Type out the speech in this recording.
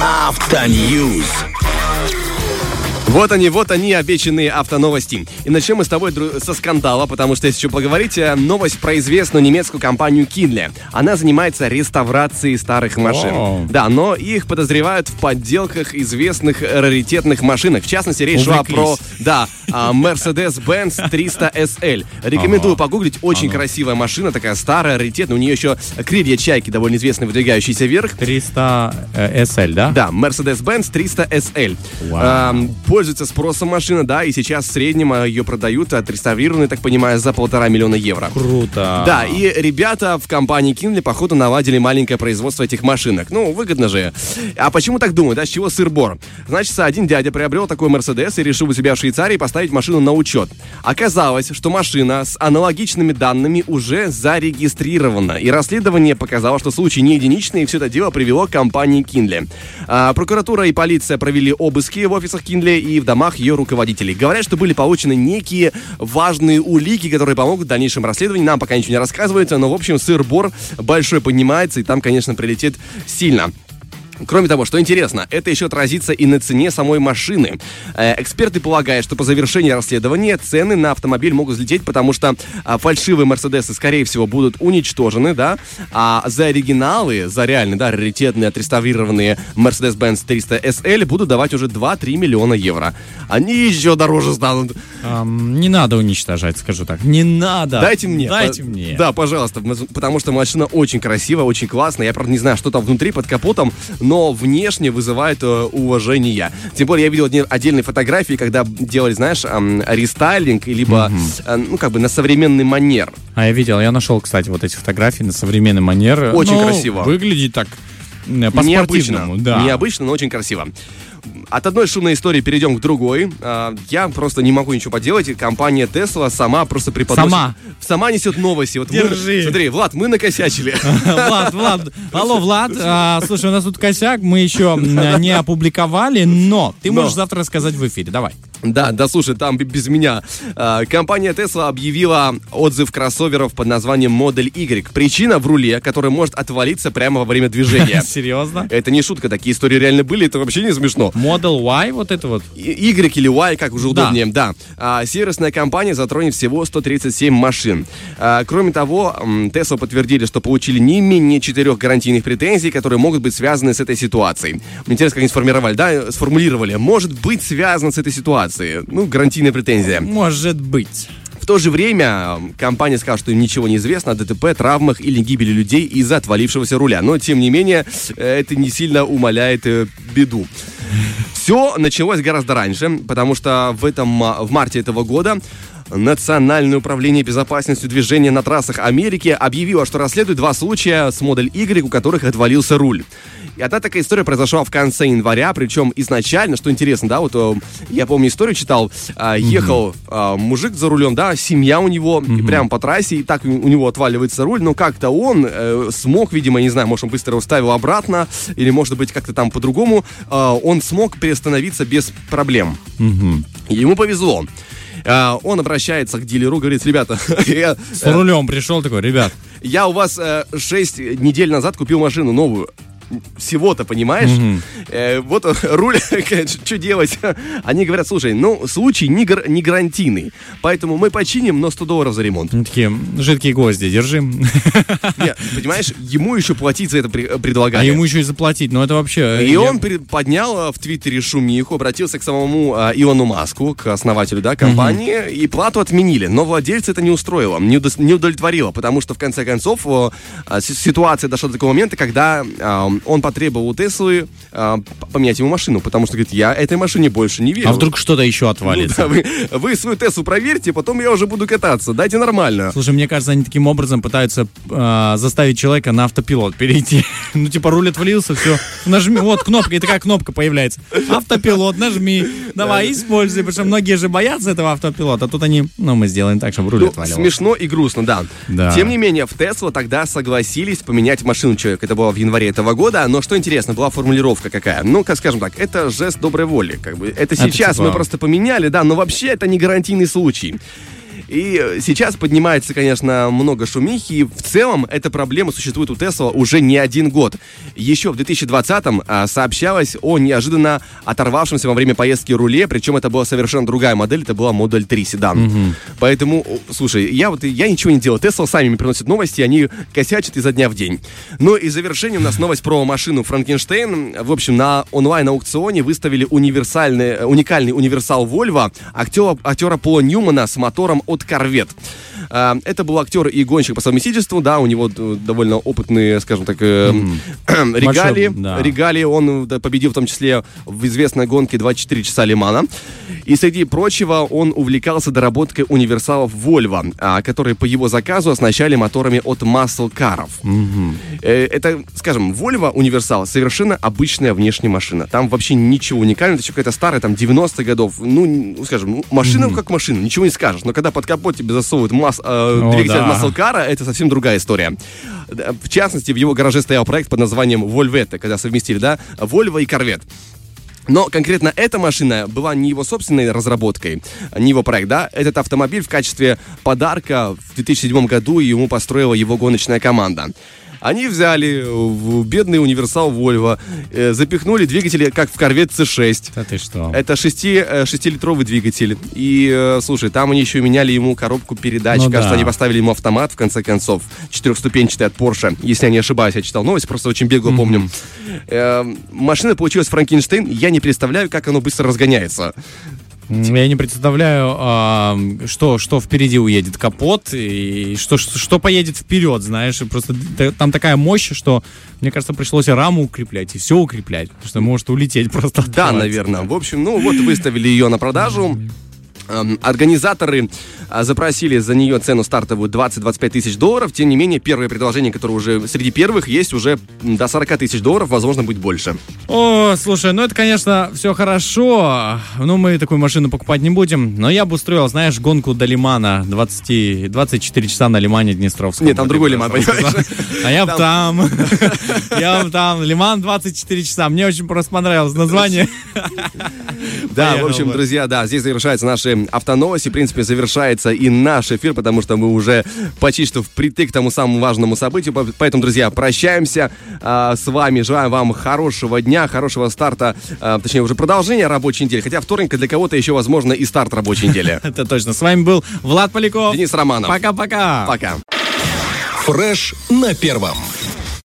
After News. Вот они, вот они, обещанные автоновости. И начнем мы с тобой со скандала, потому что если еще поговорить, э, новость про известную немецкую компанию Kindle. Она занимается реставрацией старых машин. О. Да, но их подозревают в подделках известных раритетных машинок. В частности, речь шла про, да, а, Mercedes-Benz 300 SL. Рекомендую Ага. погуглить. Очень красивая машина, такая старая, раритетная. У нее еще крылья чайки довольно известные, выдвигающиеся вверх. 300 э, SL, да? Да, Mercedes-Benz 300 SL. Вау. Эм, пользуется спросом машина, да, и сейчас в среднем э, ее продают отреставрированной, так понимаю, за полтора миллиона евро. Круто. Да, и ребята в компании Kindle, походу, наладили маленькое производство этих машинок. Ну, выгодно же. А почему так думаю, да, с чего сыр-бор? Значит, один дядя приобрел такой Мерседес и решил у себя в Швейцарии поставить машину на учет. Оказалось, что машина с аналогичными данными уже зарегистрирована. И расследование показало, что случай не единичный, и все это дело привело к компании Kindle. А, прокуратура и полиция провели обыски в офисах Kindle и в домах ее руководителей. Говорят, что были получены некие важные улики, которые помогут в дальнейшем расследованию. Нам пока ничего не рассказывается, но, в общем, сыр-бор большой поднимается, и там, конечно, прилетит сильно. Кроме того, что интересно, это еще отразится и на цене самой машины. Э, эксперты полагают, что по завершении расследования цены на автомобиль могут взлететь, потому что а, фальшивые Мерседесы, скорее всего, будут уничтожены, да, а за оригиналы, за реальные, да, раритетные, отреставрированные Mercedes-Benz 300 SL будут давать уже 2-3 миллиона евро. Они еще дороже станут. Ам, не надо уничтожать, скажу так. Не надо. Дайте мне. Дайте По- мне. Да, пожалуйста, потому что машина очень красивая, очень классная. Я, правда, не знаю, что там внутри под капотом, но внешне вызывает э, уважение. Тем более, я видел отдельные фотографии, когда делали, знаешь, рестайлинг, либо, э, ну, как бы на современный манер. А я видел, я нашел, кстати, вот эти фотографии на современный манер. Очень Ну, красиво. Выглядит так э, Необычно, по-спортивному, да. необычно, но очень красиво. От одной шумной истории перейдем к другой. А, Я просто не могу ничего поделать. Компания Tesla сама просто преподносит... Сама. Сама несет новости. Вот мы- Держи. смотри, Влад, мы накосячили. Влад, Влад, алло, Влад, а, слушай, у нас тут косяк, мы еще не опубликовали, но ты можешь завтра рассказать в эфире, давай. Да, да, слушай, там без меня. А, Компания Tesla объявила отзыв кроссоверов под названием Модель Y. Причина в руле, который может отвалиться прямо во время движения. Серьезно? Это не шутка, такие истории реально были, это вообще не смешно. Model Y, вот это вот. Y или Y, как уже Да. удобнее, да. А, сервисная компания затронет всего 137 машин. А, кроме того, Tesla подтвердили, что получили не менее четырех гарантийных претензий, которые могут быть связаны с этой ситуацией. Мне интересно, как они сформировали, да, сформулировали. Может быть связано с этой ситуацией. Ну, гарантийная претензия. Может быть. В то же время компания сказала, что им ничего не известно о ДТП, травмах или гибели людей из-за отвалившегося руля. Но, тем не менее, э, это не сильно умаляет э, беду. Все началось гораздо раньше, потому что в, этом, а, в марте этого года Национальное управление безопасностью движения на трассах Америки объявило, что расследует два случая с модель Y, у которых отвалился руль. И одна такая история произошла в конце января, причем изначально, что интересно, да, вот э, я помню историю читал, а, ехал а, мужик за рулем, да, семья у него, и прямо по трассе, и так у него отваливается руль, но как-то он э, смог, видимо, не знаю, может он быстро его ставил обратно, или может быть как-то там по-другому, он смог приостановиться без проблем. И Ему повезло. А, Он обращается к дилеру, говорит, ребята, я, С рулем пришел такой, ребят, я у вас 6 недель назад купил машину новую. Всего-то, понимаешь? Э, вот руль, что делать? Они говорят, слушай, ну, случай не, гар- не гарантийный, поэтому мы починим, но 100 долларов за ремонт. ну, такие жидкие гвозди, держи. Нет, понимаешь, ему еще платить за это предлагали. А ему еще и заплатить, ну это вообще... И я- он поднял э, в Твиттере шумиху, обратился к самому э, Илону Маску, к основателю да, компании, и плату отменили. Но владельца это не устроило, не, удовлетворило, потому что в конце концов э, э, ситуация дошла до такого момента, когда э, он потребовал у Теслы э, поменять ему машину, потому что говорит, я этой машине больше не верю. А вдруг что-то еще Ну отвалится? да, вы, вы свою Теслу проверьте, потом я уже буду кататься. Дайте нормально. Слушай, мне кажется, они таким образом пытаются э, заставить человека на автопилот перейти. ну, типа, руль отвалился, все. Нажми, вот кнопка, и такая кнопка появляется. Автопилот, нажми. Давай, используй. Потому что многие же боятся этого автопилота. А тут они, ну, мы сделаем так, чтобы руль Ну, отваливался. смешно и грустно, да. Да. Тем не менее, в Теслу тогда согласились поменять машину человека. Это было в январе этого года. Но что интересно, была формулировка какая? Ну, как скажем так, это жест доброй воли. Как бы. Это сейчас типа- мы просто поменяли, да, но вообще это не гарантийный случай. И э, сейчас поднимается, конечно, много шумихи, и в целом эта проблема существует у Тесла уже не один год. Еще в 2020-м а, сообщалось о неожиданно оторвавшемся во время поездки руле, причем это была совершенно другая модель, это была Model 3 седан. Поэтому, о, слушай, я вот я ничего не делал. Тесла сами мне приносят новости, они косячат изо дня в день. Ну и завершением у нас новость про машину Франкенштейн. В общем, на онлайн-аукционе выставили универсальный, э, уникальный универсал Volvo актера, актера Пола Ньюмана с мотором от Corvette. А, Это был актер и гонщик по совместительству, да, у него довольно опытные, скажем так, э, регалии. да. Регалии он победил в том числе в известной гонке 24 часа Лимана. И среди прочего он увлекался доработкой универсалов Volvo, а, которые по его заказу оснащали моторами от Muscle Carов. Э, Это, скажем, Volvo универсал совершенно обычная внешняя машина. Там вообще ничего уникального, это еще какая-то старая, там, 90-х годов. Ну, ну, скажем, ну, машина как машина, ничего не скажешь. Но когда под капот тебе засовывают мас- э, двигатель да. Car, это совсем другая история. В частности, в его гараже стоял проект под названием Volvette, когда совместили, да, Volvo и Corvette. Но конкретно эта машина была не его собственной разработкой, не его проект, да. Этот автомобиль в качестве подарка в 2007 году ему построила его гоночная команда. Они взяли в бедный универсал Volvo, э, запихнули двигатели, как в Corvette C6. Да ты что? Это 6, 6-литровый двигатель. И, э, слушай, там они еще меняли ему коробку передач. Ну Кажется, да. они поставили ему автомат, в конце концов. Четырехступенчатый от Porsche. Если я не ошибаюсь, я читал новость, просто очень бегло помню. Э, машина получилась Франкенштейн. Я не представляю, как оно быстро разгоняется. Я не представляю, а, что, что впереди уедет капот и что, что, что поедет вперед, знаешь. Просто там такая мощь, что, мне кажется, пришлось раму укреплять, и все укреплять, потому что может улететь просто. Да, наверное. В общем, ну вот выставили ее на продажу. Эм, Организаторы а, запросили за нее цену стартовую 20-25 тысяч долларов. Тем не менее, первое предложение, которое уже среди первых, есть уже до 40 тысяч долларов, возможно, будет больше. О, слушай, ну это, конечно, все хорошо, но мы такую машину покупать не будем. Но я бы устроил, знаешь, гонку до Лимана 20, 24 часа на Лимане Днестровском. Нет, там Вот другой Лиман, понимаешь? А я б там. Я б там. Лиман 24 часа. Мне очень просто понравилось название. Да, в общем, друзья, да, здесь завершаются наши автоновости. В принципе, завершается и наш эфир, потому что мы уже почти что впритык к тому самому важному событию. По- Поэтому, друзья, прощаемся а, с вами. Желаем вам хорошего дня, хорошего старта, а, точнее, уже продолжения рабочей недели. Хотя вторник для кого-то еще, возможно, и старт рабочей недели. Это точно. С вами был Влад Поляков. Денис Романов. Пока-пока. Пока. Фреш на первом.